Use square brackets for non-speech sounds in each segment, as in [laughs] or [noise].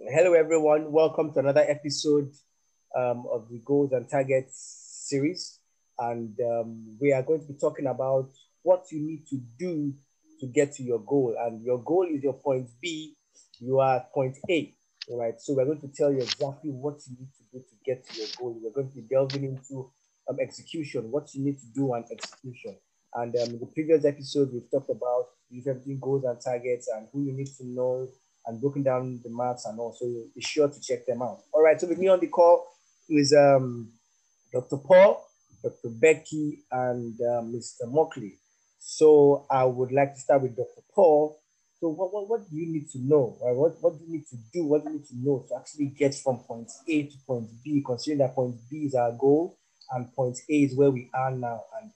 Hello, everyone. Welcome to another episode um, of the Goals and Targets series. And um, we are going to be talking about what you need to do to get to your goal. And your goal is your point B, you are at point A, right? So we're going to tell you exactly what you need to do to get to your goal. We're going to be delving into um, execution, what you need to do and execution. And um, in the previous episode, we've talked about if everything goals and targets and who you need to know and broken down the maths and all. So be sure to check them out. All right. So with me on the call is um, Dr. Paul, Dr. Becky, and uh, Mr. Mockley. So I would like to start with Dr. Paul. So what, what, what do you need to know? Right? What, what do you need to do? What do you need to know to actually get from point A to point B, considering that point B is our goal and point A is where we are now. And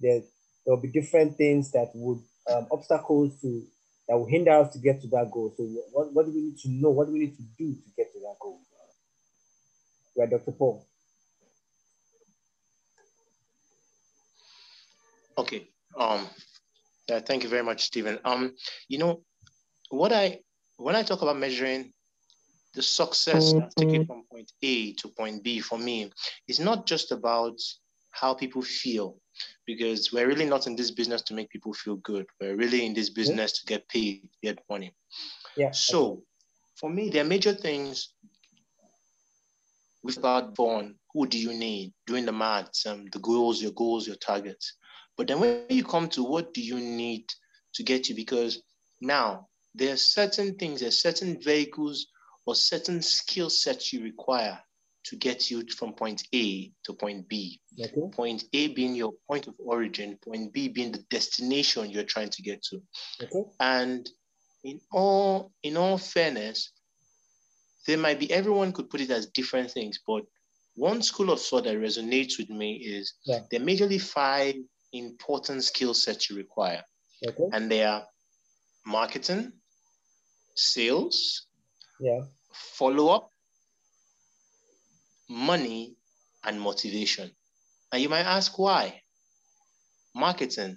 there, there will be different things that would, um, obstacles to, that will hinder us to get to that goal. So what, what do we need to know? What do we need to do to get to that goal? Right, Dr. Paul. Okay. Um, yeah, thank you very much, Stephen. Um, you know, what I when I talk about measuring the success of taking from point A to point B for me is not just about how people feel, because we're really not in this business to make people feel good. We're really in this business to get paid, get money. Yeah. So for me, there are major things with about born. Who do you need? Doing the maths, um, the goals, your goals, your targets. But then when you come to what do you need to get you, because now there are certain things, there are certain vehicles or certain skill sets you require to get you from point A to point B. Okay. Point A being your point of origin, point B being the destination you're trying to get to. Okay. And in all in all fairness, there might be everyone could put it as different things, but one school of thought that resonates with me is yeah. there are majorly five important skill sets you require. Okay. And they are marketing, sales, yeah. follow up, money, and motivation. And you might ask why? Marketing.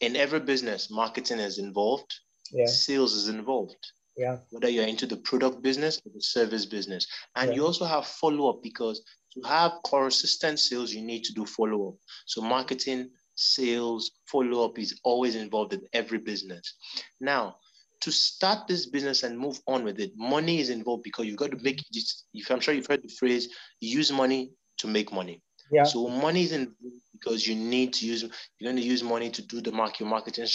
In every business, marketing is involved, yeah. sales is involved. Yeah. Whether you're into the product business or the service business. And yeah. you also have follow up because to have consistent sales, you need to do follow up. So, marketing, sales, follow up is always involved in every business. Now, to start this business and move on with it, money is involved because you've got to make it. If I'm sure you've heard the phrase, use money to make money. Yeah. So money is involved because you need to use. You're going to use money to do the market marketing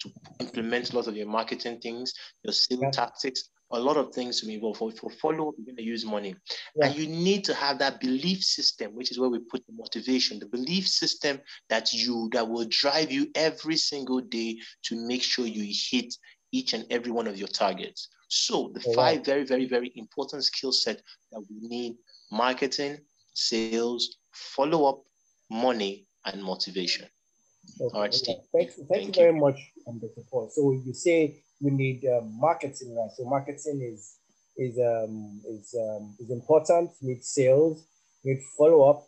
to implement a lot of your marketing things, your sales yeah. tactics, a lot of things to be involved. For, for follow up, you're going to use money. Yeah. And you need to have that belief system, which is where we put the motivation, the belief system that you that will drive you every single day to make sure you hit each and every one of your targets. So the five very, very, very important skill set that we need marketing, sales, follow up, money, and motivation. Okay. All right, Steve. Thank, thank, thank you very much, Dr. Paul. So you say we need um, marketing, right? So marketing is is um, is um, is important. You need sales, you need follow up,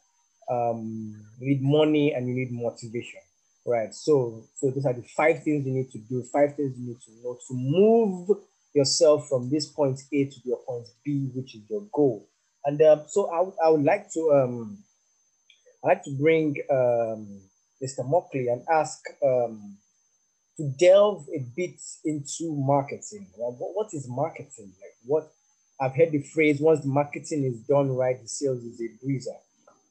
um, you need money, and you need motivation, right? So so these are the five things you need to do. Five things you need to know to move yourself from this point A to your point B, which is your goal. And um, so I, I would like to um, I'd like to bring um, Mr. Mockley and ask um, to delve a bit into marketing. What, what is marketing? Like what I've heard the phrase, once the marketing is done right, the sales is a breezer.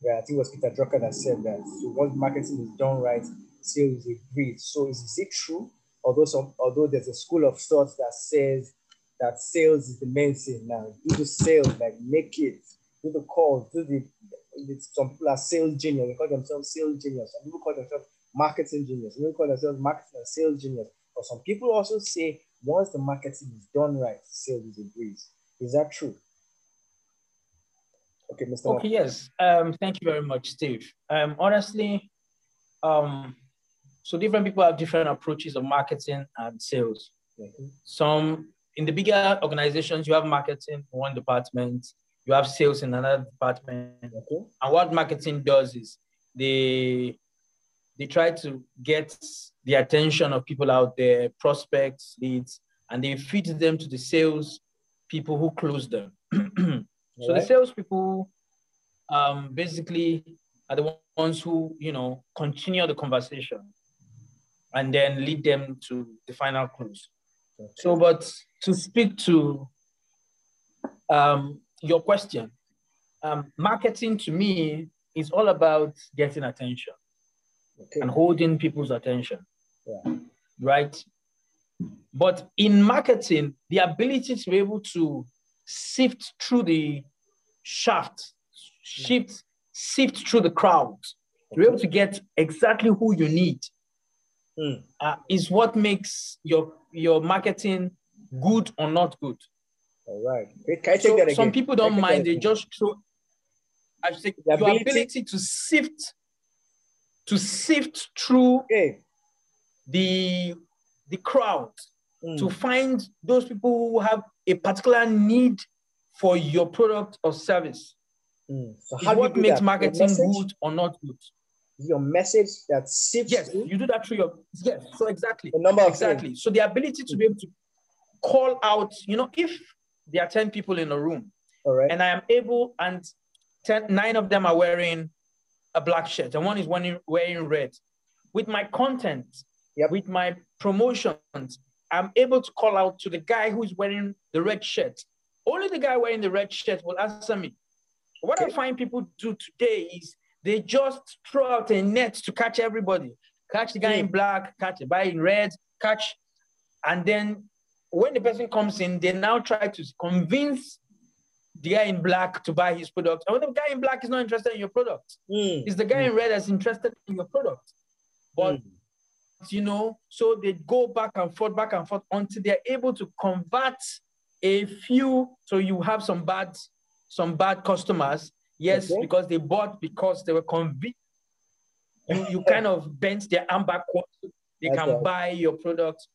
Yeah, I think it was Peter Drucker that said that. So once marketing is done right, sales is a breeze. So is, it true? Although some, although there's a school of thought that says that sales is the main thing now. Do the sales, like make it, do the calls, do the, some people are sales genius. They call themselves sales genius. Some people call themselves marketing genius. We call ourselves marketing and sales genius. But some people also say once the marketing is done right, sales is a breeze. Is that true? Okay, Mr. Okay, yes. Um, thank you very much, Steve. Um, honestly, um, so different people have different approaches of marketing and sales. Mm-hmm. Some in the bigger organizations, you have marketing in one department, you have sales in another department. And what marketing does is they they try to get the attention of people out there, prospects, leads, and they feed them to the sales people who close them. [clears throat] so right. the salespeople um, basically are the ones who, you know, continue the conversation and then lead them to the final close. Okay. So, but to speak to um, your question, um, marketing to me is all about getting attention okay. and holding people's attention. Yeah. Right? But in marketing, the ability to be able to sift through the shaft, shift, sift through the crowd, to be able to get exactly who you need mm. uh, is what makes your your marketing good or not good. All right. Can I take so that again? Some people don't mind, they just throw I think the your ability, ability to sift to sift through okay. the the crowd mm. to find those people who have a particular need for your product or service. Mm. So how what makes that? marketing good or not good? Your message that sifts. Yes, you do that through your yes. So exactly. The number exactly. Things. So the ability to be able to call out. You know, if there are ten people in a room, all right, and I am able, and ten, nine of them are wearing a black shirt, and one is wearing wearing red. With my content, yep. with my promotions, I'm able to call out to the guy who's wearing the red shirt. Only the guy wearing the red shirt will answer me. What okay. I find people do today is they just throw out a net to catch everybody. Catch the guy in black, catch the guy in red, catch. And then when the person comes in, they now try to convince the guy in black to buy his product. And when the guy in black is not interested in your product. Mm. It's the guy mm. in red that's interested in your product. But mm you know, so they go back and forth, back and forth until they're able to convert a few. So you have some bad, some bad customers. Yes, okay. because they bought because they were convinced. You, you kind of bent their arm backwards. They can right. buy your product.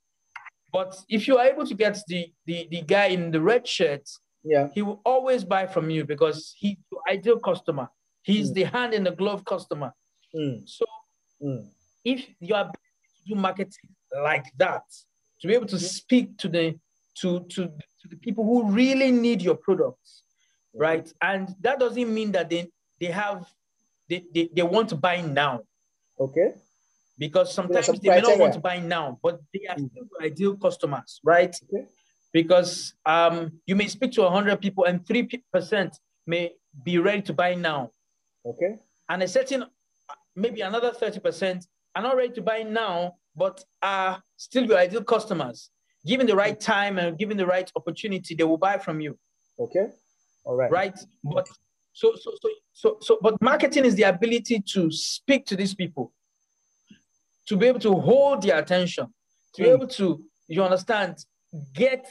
But if you are able to get the, the, the guy in the red shirt, yeah, he will always buy from you because he's your ideal customer. He's mm. the hand in the glove customer. Mm. So mm. if you are able to do marketing like that, to be able to speak to the to, to, to the people who really need your products, right? And that doesn't mean that they, they have they, they, they want to buy now. Okay. Because sometimes they may not want to buy now, but they are still ideal customers, right? Okay. Because um, you may speak to 100 people and 3% may be ready to buy now. Okay. And a certain, maybe another 30% are not ready to buy now, but are still your ideal customers. Given the right time and given the right opportunity, they will buy from you. Okay. All right. Right. But so so so so so but marketing is the ability to speak to these people, to be able to hold their attention, to mm. be hmm. able to, you understand, get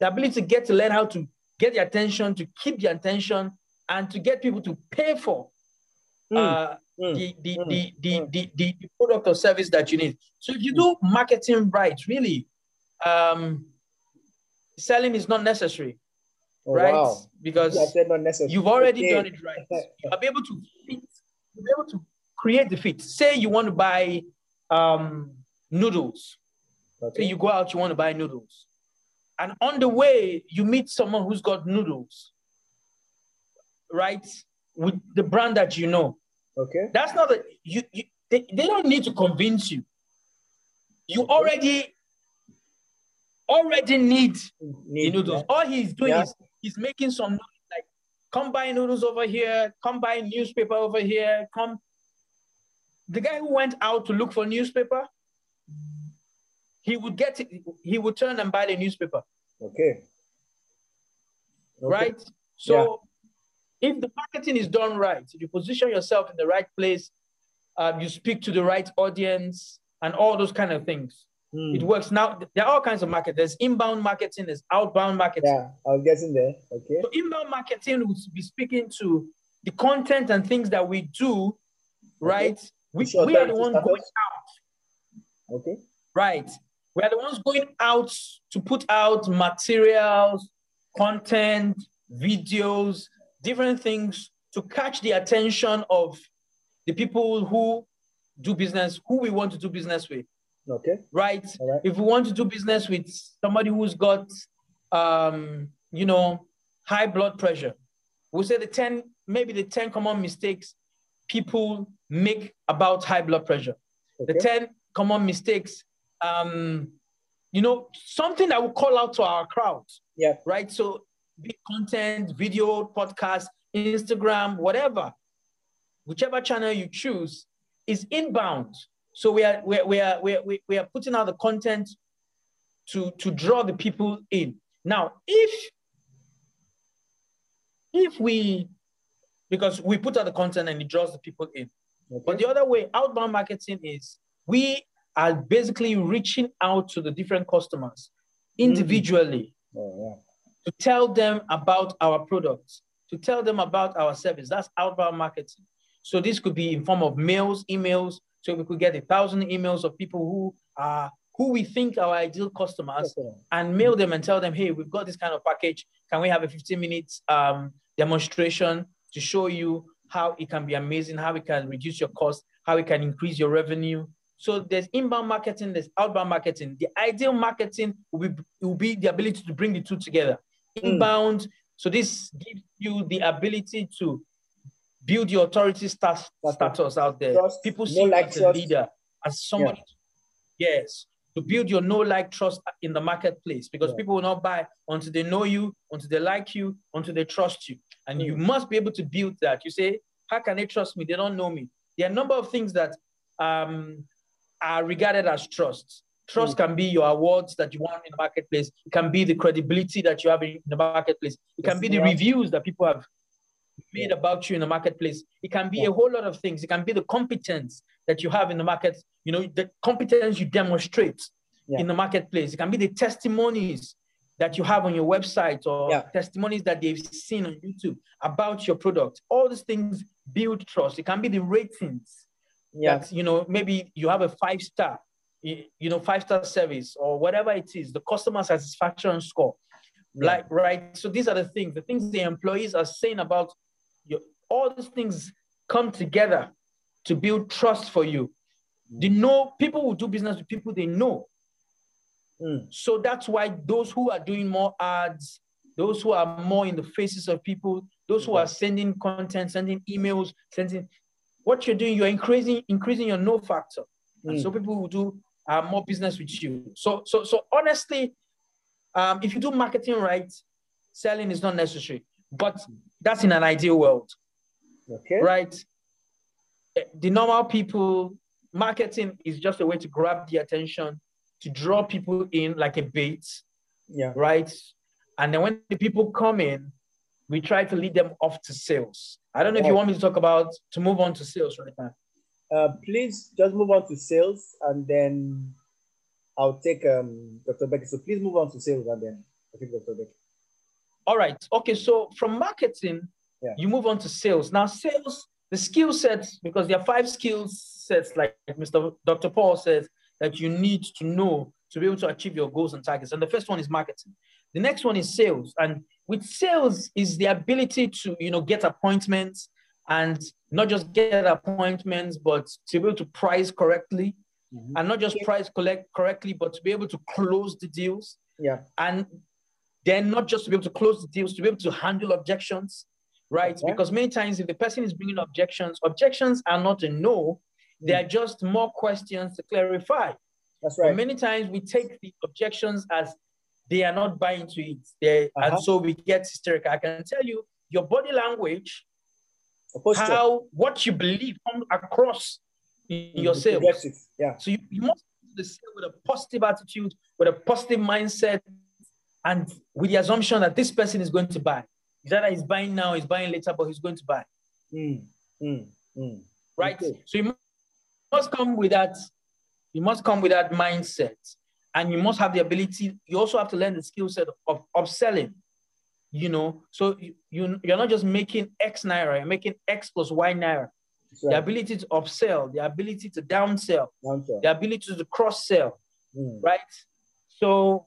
the ability to get to learn how to get the attention, to keep the attention, and to get people to pay for mm. uh, Mm. the, the, mm. the, the, mm. the, the, the, product or service that you need. So if you do marketing right, really, um, selling is not necessary, oh, right? Wow. Because you've already okay. done it right. [laughs] You'll be able to fit, you'll be able to create the fit. Say you want to buy um, noodles. Okay. Say you go out, you want to buy noodles. And on the way, you meet someone who's got noodles, right? With the brand that you know. Okay. That's not a you, you they, they don't need to convince you. You already already need, need noodles. All he's doing yeah. is he's making some like come buy noodles over here, come buy newspaper over here, come. The guy who went out to look for newspaper, he would get it, he would turn and buy the newspaper. Okay. okay. Right? So if the marketing is done right, you position yourself in the right place, um, you speak to the right audience, and all those kind of things. Mm. It works now. There are all kinds of market. There's inbound marketing, there's outbound marketing. Yeah, I'm guessing there. Okay. So inbound marketing would be speaking to the content and things that we do, right? Okay. We, sure, we are the ones going out. Okay. Right. We are the ones going out to put out materials, content, videos, different things to catch the attention of the people who do business, who we want to do business with. Okay. Right? right. If we want to do business with somebody who's got um, you know, high blood pressure. We'll say the 10, maybe the 10 common mistakes people make about high blood pressure. Okay. The 10 common mistakes, um, you know, something that will call out to our crowd. Yeah. Right. So big content, video, podcast, Instagram, whatever, whichever channel you choose is inbound. So we are we are, we are, we are, we are putting out the content to, to draw the people in. Now, if if we because we put out the content and it draws the people in. Okay. But the other way, outbound marketing is we are basically reaching out to the different customers individually mm-hmm. oh, yeah. to tell them about our products, to tell them about our service. That's outbound marketing. So this could be in form of mails, emails. So we could get a thousand emails of people who are who we think are ideal customers okay. and mail them and tell them, hey, we've got this kind of package. Can we have a 15 minutes um, demonstration to show you how it can be amazing, how it can reduce your cost, how it can increase your revenue. So there's inbound marketing, there's outbound marketing. The ideal marketing will be, will be the ability to bring the two together. Hmm. Inbound, mm. so this gives you the ability to build your authority stat- status out there. Trust, People see you as a leader, as somebody. Yeah. Yes, to build your know like trust in the marketplace because yeah. people will not buy until they know you, until they like you, until they trust you. And mm. you must be able to build that. You say, How can they trust me? They don't know me. There are a number of things that um, are regarded as trust. Trust mm. can be your awards that you won in the marketplace. It can be the credibility that you have in the marketplace. It can be the reviews that people have made about you in the marketplace. It can be yeah. a whole lot of things. It can be the competence that you have in the market, you know, the competence you demonstrate yeah. in the marketplace. It can be the testimonies that you have on your website or yeah. testimonies that they've seen on YouTube about your product. All these things build trust. It can be the ratings. Yeah. That, you know, maybe you have a five star, you know, five star service or whatever it is, the customer satisfaction score. Like, right. So these are the things, the things the employees are saying about all these things come together to build trust for you. They know people will do business with people they know. Mm. So that's why those who are doing more ads, those who are more in the faces of people, those who are sending content, sending emails, sending what you're doing, you're increasing increasing your know factor. Mm. And so people will do uh, more business with you. So so so honestly, um, if you do marketing right, selling is not necessary. But that's in an ideal world. Okay. Right? The normal people, marketing is just a way to grab the attention to draw people in like a bait. Yeah. Right. And then when the people come in, we try to lead them off to sales. I don't know if you want me to talk about to move on to sales right now. Uh, please just move on to sales and then I'll take um, Dr. Becky. So please move on to sales and then I think Dr. Becky. All right. Okay. So from marketing, yeah. you move on to sales. Now, sales, the skill sets, because there are five skill sets, like Mr. Dr. Paul says, that you need to know to be able to achieve your goals and targets. And the first one is marketing. The next one is sales. And with sales is the ability to, you know, get appointments and not just get appointments, but to be able to price correctly mm-hmm. and not just price collect correctly, but to be able to close the deals. Yeah. And then not just to be able to close the deals, to be able to handle objections, right? Okay. Because many times if the person is bringing objections, objections are not a no, they are just more questions to clarify. That's right. But many times we take the objections as they are not buying to it. They, uh-huh. And so we get hysterical. I can tell you your body language, how what you believe comes across in yourself. Yeah. So you, you must be with a positive attitude, with a positive mindset, and with the assumption that this person is going to buy. That he's buying now, he's buying later, but he's going to buy. Mm, mm, mm. Right? Okay. So you must come with that, you must come with that mindset. And you must have the ability, you also have to learn the skill set of upselling. You know, so you, you you're not just making X naira, you're making X plus Y naira. Right. The ability to upsell, the ability to downsell, downsell. the ability to cross sell, mm. right? So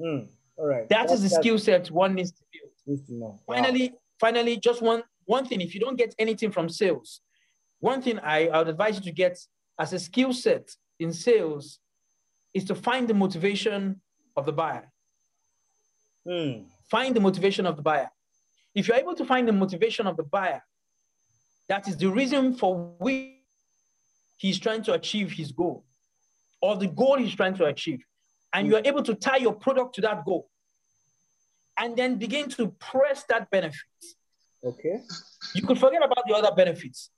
Mm, all right. That that's, is the skill set one needs to know. Finally, wow. finally, just one one thing. If you don't get anything from sales, one thing I, I would advise you to get as a skill set in sales is to find the motivation of the buyer. Mm. Find the motivation of the buyer. If you're able to find the motivation of the buyer, that is the reason for which he's trying to achieve his goal or the goal he's trying to achieve. And you're able to tie your product to that goal and then begin to press that benefit. Okay. You could forget about the other benefits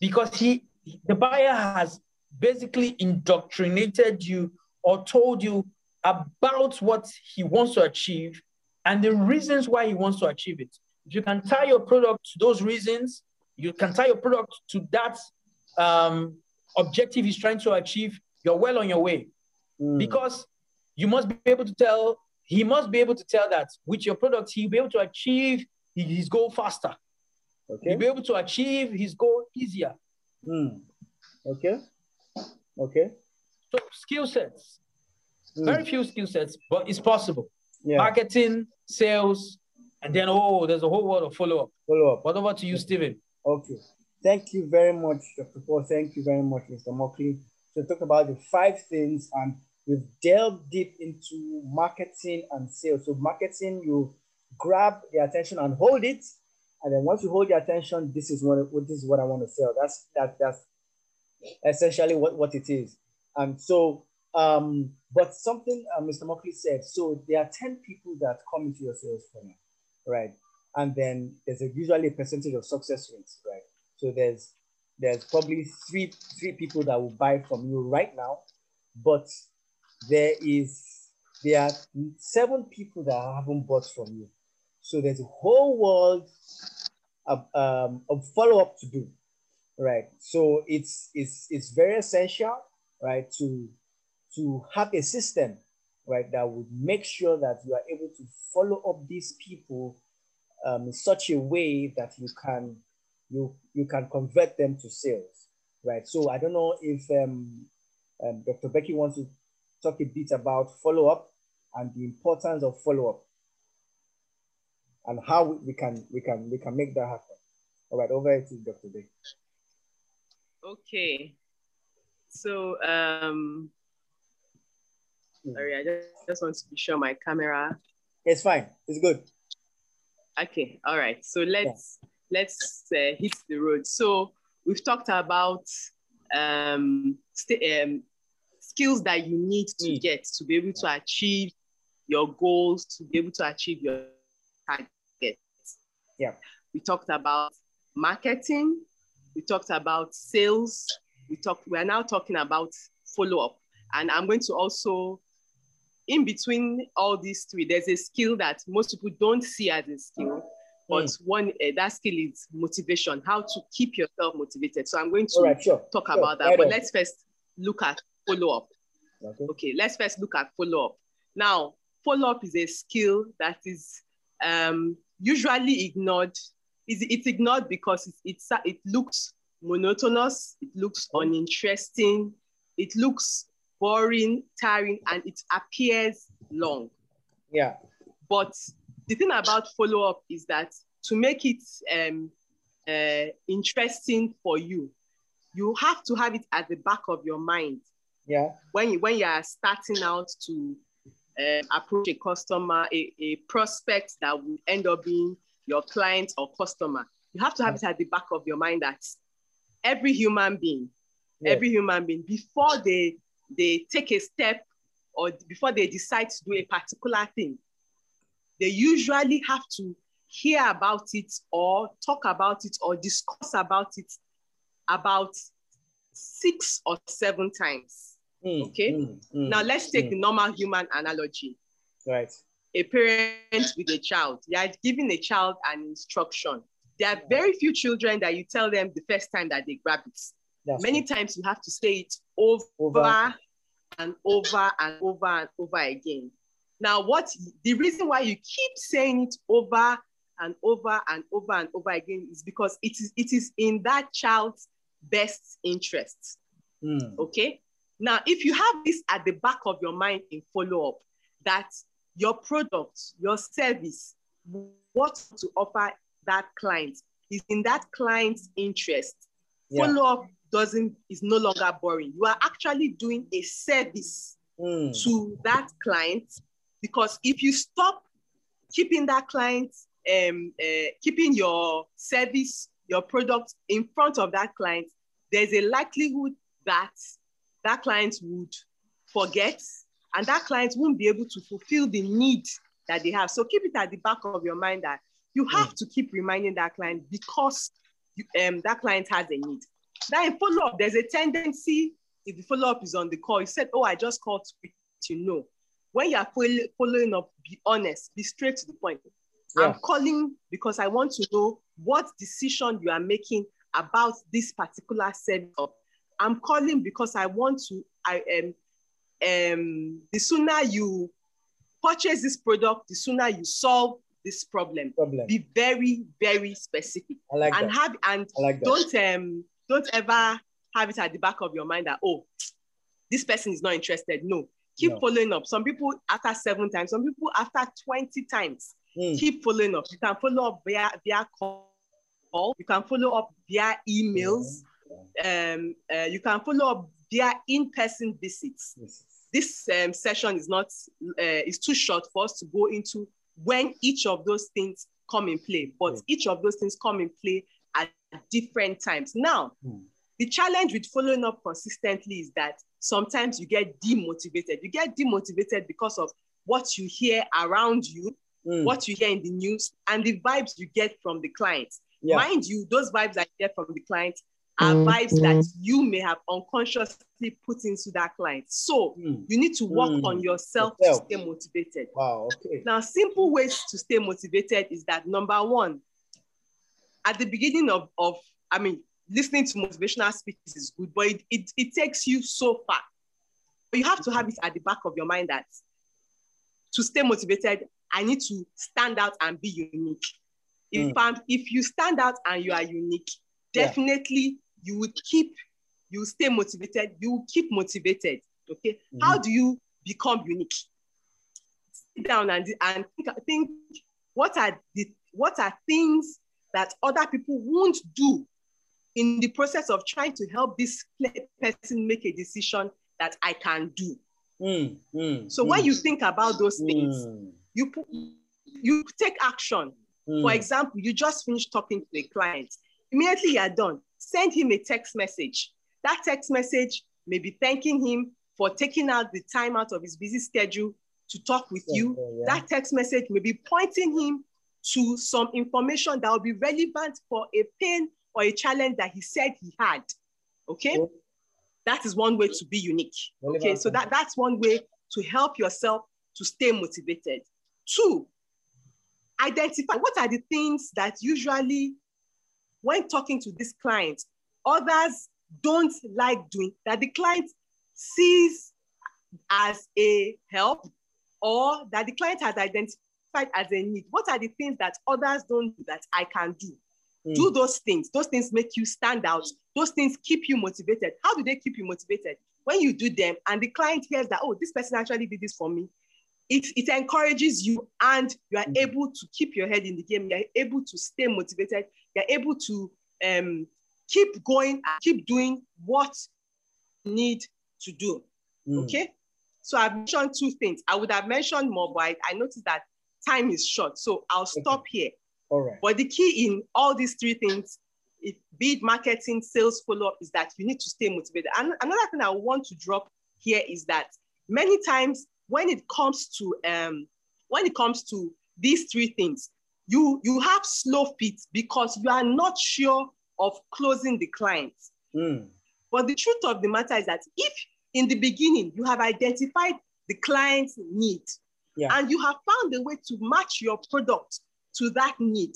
because he, the buyer has basically indoctrinated you or told you about what he wants to achieve and the reasons why he wants to achieve it. If you can tie your product to those reasons, you can tie your product to that um, objective he's trying to achieve, you're well on your way. Mm. Because you must be able to tell, he must be able to tell that with your product, he'll be able to achieve his goal faster. Okay. He'll be able to achieve his goal easier. Mm. Okay. Okay. So skill sets. Mm. Very few skill sets, but it's possible. Yeah. Marketing, sales, and then oh, there's a whole world of follow-up. Follow-up. What over to you, Stephen? Okay. Thank you very much, Dr. Paul. Thank you very much, Mr. Mockley. So talk about the five things and we've delved deep into marketing and sales. So marketing, you grab the attention and hold it. And then once you hold the attention, this is what this is what I want to sell. That's that that's essentially what, what it is. And so um, but something uh, Mr. Mockley said, so there are 10 people that come into your sales funnel, right? And then there's a, usually a percentage of success rates, right? So there's there's probably three three people that will buy from you right now, but there is there are seven people that I haven't bought from you. So there's a whole world of, um, of follow up to do, right? So it's it's it's very essential, right, to to have a system, right, that would make sure that you are able to follow up these people um, in such a way that you can you you can convert them to sales, right? So I don't know if um, um, Dr. Becky wants to talk a bit about follow up and the importance of follow up and how we can we can we can make that happen. All right, over to Dr. Becky. Okay, so um, hmm. sorry, I just, just want to be sure my camera. It's fine. It's good. Okay. All right. So let's let's uh, hit the road. So we've talked about um, um, skills that you need to mm. get to be able to achieve your goals, to be able to achieve your targets. Yeah. We talked about marketing. We talked about sales. We talked. We are now talking about follow up, and I'm going to also in between all these three, there's a skill that most people don't see as a skill, but mm. one uh, that skill is motivation, how to keep yourself motivated. So I'm going to right, sure, talk sure, about that. Right but on. let's first look at follow up. Okay. okay, let's first look at follow up. Now, follow up is a skill that is um, usually ignored. It's, it's ignored because it, it's, it looks monotonous, it looks mm. uninteresting, it looks boring, tiring, and it appears long. Yeah. But the thing about follow up is that to make it um, uh, interesting for you, you have to have it at the back of your mind. Yeah. When you when you are starting out to uh, approach a customer, a, a prospect that will end up being your client or customer, you have to have it at the back of your mind that every human being, every human being, before they they take a step or before they decide to do a particular thing, they usually have to hear about it or talk about it or discuss about it about six or seven times. Mm, okay. Mm, mm, now let's take mm. the normal human analogy. Right. A parent with a child, they are giving a child an instruction. There are very few children that you tell them the first time that they grab it. That's Many true. times you have to say it over, over, and over and over and over again. Now, what the reason why you keep saying it over and over and over and over again is because it is it is in that child's best interest. Mm. Okay. Now, if you have this at the back of your mind in follow-up, that your product, your service, what to offer that client is in that client's interest. Yeah. Follow-up doesn't is no longer boring. You are actually doing a service mm. to that client because if you stop keeping that client, um, uh, keeping your service, your product in front of that client, there's a likelihood that that client would forget and that client won't be able to fulfill the need that they have. So keep it at the back of your mind that you have mm. to keep reminding that client because you, um, that client has a need. Now in follow-up, there's a tendency, if the follow-up is on the call, you said, oh, I just called to know. When you're following up, be honest, be straight to the point. Yeah. I'm calling because I want to know what decision you are making about this particular setup. I'm calling because I want to, I am, um, um, the sooner you purchase this product, the sooner you solve this problem. problem. Be very, very specific. I like and that. have and like don't um don't ever have it at the back of your mind that oh, this person is not interested. No, keep no. following up. Some people after seven times, some people after 20 times. Mm. Keep following up. You can follow up via via call. You can follow up via emails. Yeah. Um, uh, you can follow up via in-person visits. Yes. This um, session is not uh, is too short for us to go into when each of those things come in play, but mm. each of those things come in play at different times. Now, mm. the challenge with following up consistently is that sometimes you get demotivated. You get demotivated because of what you hear around you, mm. what you hear in the news, and the vibes you get from the clients. Yeah. Mind you, those vibes I get from the clients are mm. vibes that you may have unconsciously put into that client. So mm. you need to work mm. on yourself, yourself, to stay motivated. Wow, okay. Now, simple ways to stay motivated is that number one, at the beginning of, of I mean, listening to motivational speeches is good, but it, it, it takes you so far. But you have to have it at the back of your mind that to stay motivated, I need to stand out and be unique. If, mm. if you stand out and you are unique, definitely you would keep, you stay motivated, you keep motivated. Okay. Mm-hmm. How do you become unique? Sit down and, and think, think what are the what are things that other people won't do in the process of trying to help this person make a decision that I can do. Mm, mm, so mm. when you think about those things, mm. you put, you take action. For mm. example, you just finished talking to a client. Immediately you are done send him a text message. That text message may be thanking him for taking out the time out of his busy schedule to talk with you. Yeah. That text message may be pointing him to some information that will be relevant for a pain or a challenge that he said he had. Okay? Yeah. That is one way to be unique. Okay, so that, that's one way to help yourself to stay motivated. Two, identify what are the things that usually when talking to this client, others don't like doing that the client sees as a help or that the client has identified as a need. What are the things that others don't do that I can do? Mm. Do those things. Those things make you stand out. Those things keep you motivated. How do they keep you motivated? When you do them and the client hears that, oh, this person actually did this for me, it, it encourages you and you are mm-hmm. able to keep your head in the game. You're able to stay motivated. You're able to um, keep going keep doing what you need to do. Mm. Okay. So I've mentioned two things. I would have mentioned more, but I, I noticed that time is short. So I'll stop okay. here. All right. But the key in all these three things, if be it marketing, sales, follow-up, is that you need to stay motivated. And another thing I want to drop here is that many times when it comes to um, when it comes to these three things, you you have slow feet because you are not sure of closing the client. Mm. But the truth of the matter is that if in the beginning you have identified the client's need yeah. and you have found a way to match your product to that need,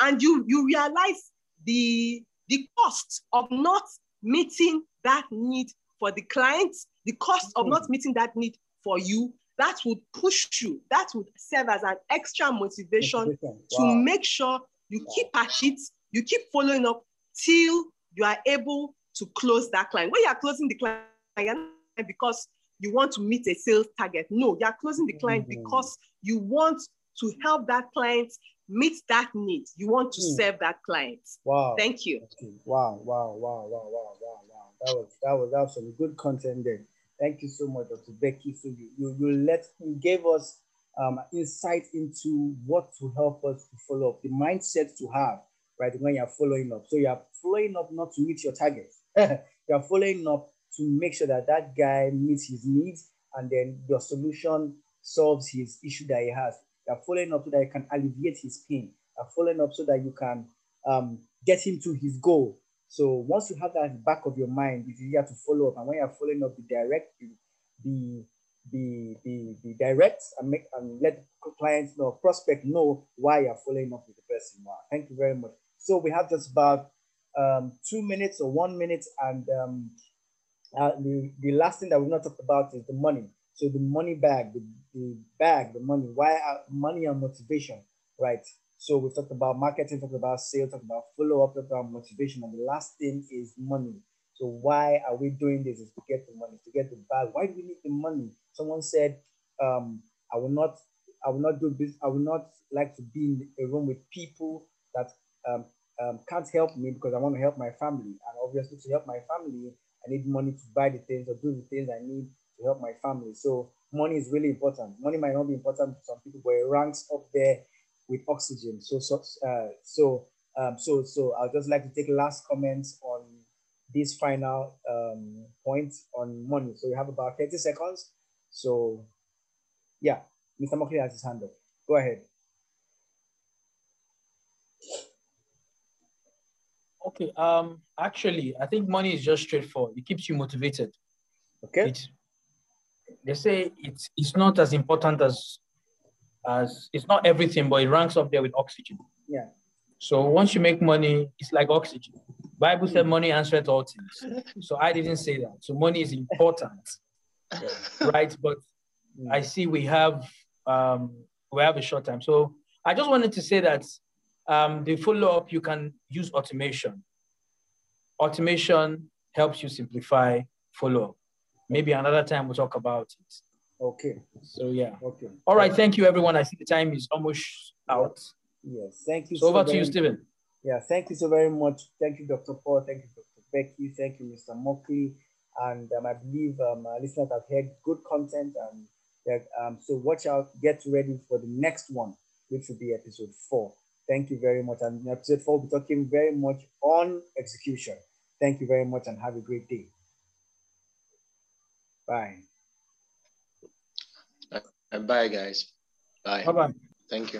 and you, you realize the, the cost of not meeting that need for the client, the cost mm. of not meeting that need for you, that would push you, that would serve as an extra motivation wow. to make sure you wow. keep at it, you keep following up till you are able to close that client. When you are closing the client, because you want to meet a sales target. No, you are closing the client mm-hmm. because you want to help that client meet that need. You want to mm. serve that client. Wow. Thank you. Wow, wow, wow, wow, wow, wow, wow. That was that was that was some good content there. Thank you so much, Dr. Becky. So you you, you let you gave us um, insight into what to help us to follow up, the mindset to have, right, when you're following up. So you're following up not to meet your target. [laughs] you're following up to make sure that that guy meets his needs and then your solution solves his issue that he has. You're following up so that you can alleviate his pain. You're following up so that you can um, get him to his goal. So once you have that at the back of your mind, it's easier to follow up. And when you're following up, be direct, be be be, be direct and make and let clients know, prospect know why you're following up with the person. Wow, thank you very much. So we have just about um, two minutes or one minute, and um, uh, the, the last thing that we've not talked about is the money. So the money bag, the, the bag, the money, why uh, money and motivation, right? So we've talked about marketing, talked about sales, talked about follow up, talked about motivation, and the last thing is money. So why are we doing this? Is to get the money, to get the bag. Why do we need the money? Someone said, um, "I will not, I will not do this. I will not like to be in a room with people that um, um, can't help me because I want to help my family. And obviously, to help my family, I need money to buy the things or do the things I need to help my family. So money is really important. Money might not be important to some people, but it ranks up there with oxygen. So so uh, so um, so so I'd just like to take last comments on this final um, point on money. So we have about 30 seconds. So yeah, Mr. Mokli has his hand up. Go ahead. Okay. Um. Actually, I think money is just straightforward. It keeps you motivated. Okay. It, they say it's it's not as important as as it's not everything, but it ranks up there with oxygen. Yeah. So once you make money, it's like oxygen. Bible said money answers all things. So I didn't say that. So money is important, [laughs] right? But. I see we have um, we have a short time. So I just wanted to say that um, the follow up you can use automation. Automation helps you simplify follow up. Maybe another time we'll talk about it. Okay. So yeah. Okay. All right. Thank you, everyone. I see the time is almost out. Yes. Thank you. So, so over to you, Stephen. Yeah. Thank you so very much. Thank you, Dr. Paul. Thank you, Dr. Becky. Thank you, Mr. Mokli. And um, I believe um, our listeners have heard good content. And that, um, so watch out. Get ready for the next one, which will be episode four. Thank you very much. And in episode four, we'll be talking very much on execution. Thank you very much and have a great day. Bye. And bye, guys. Bye. Bye bye. Thank you.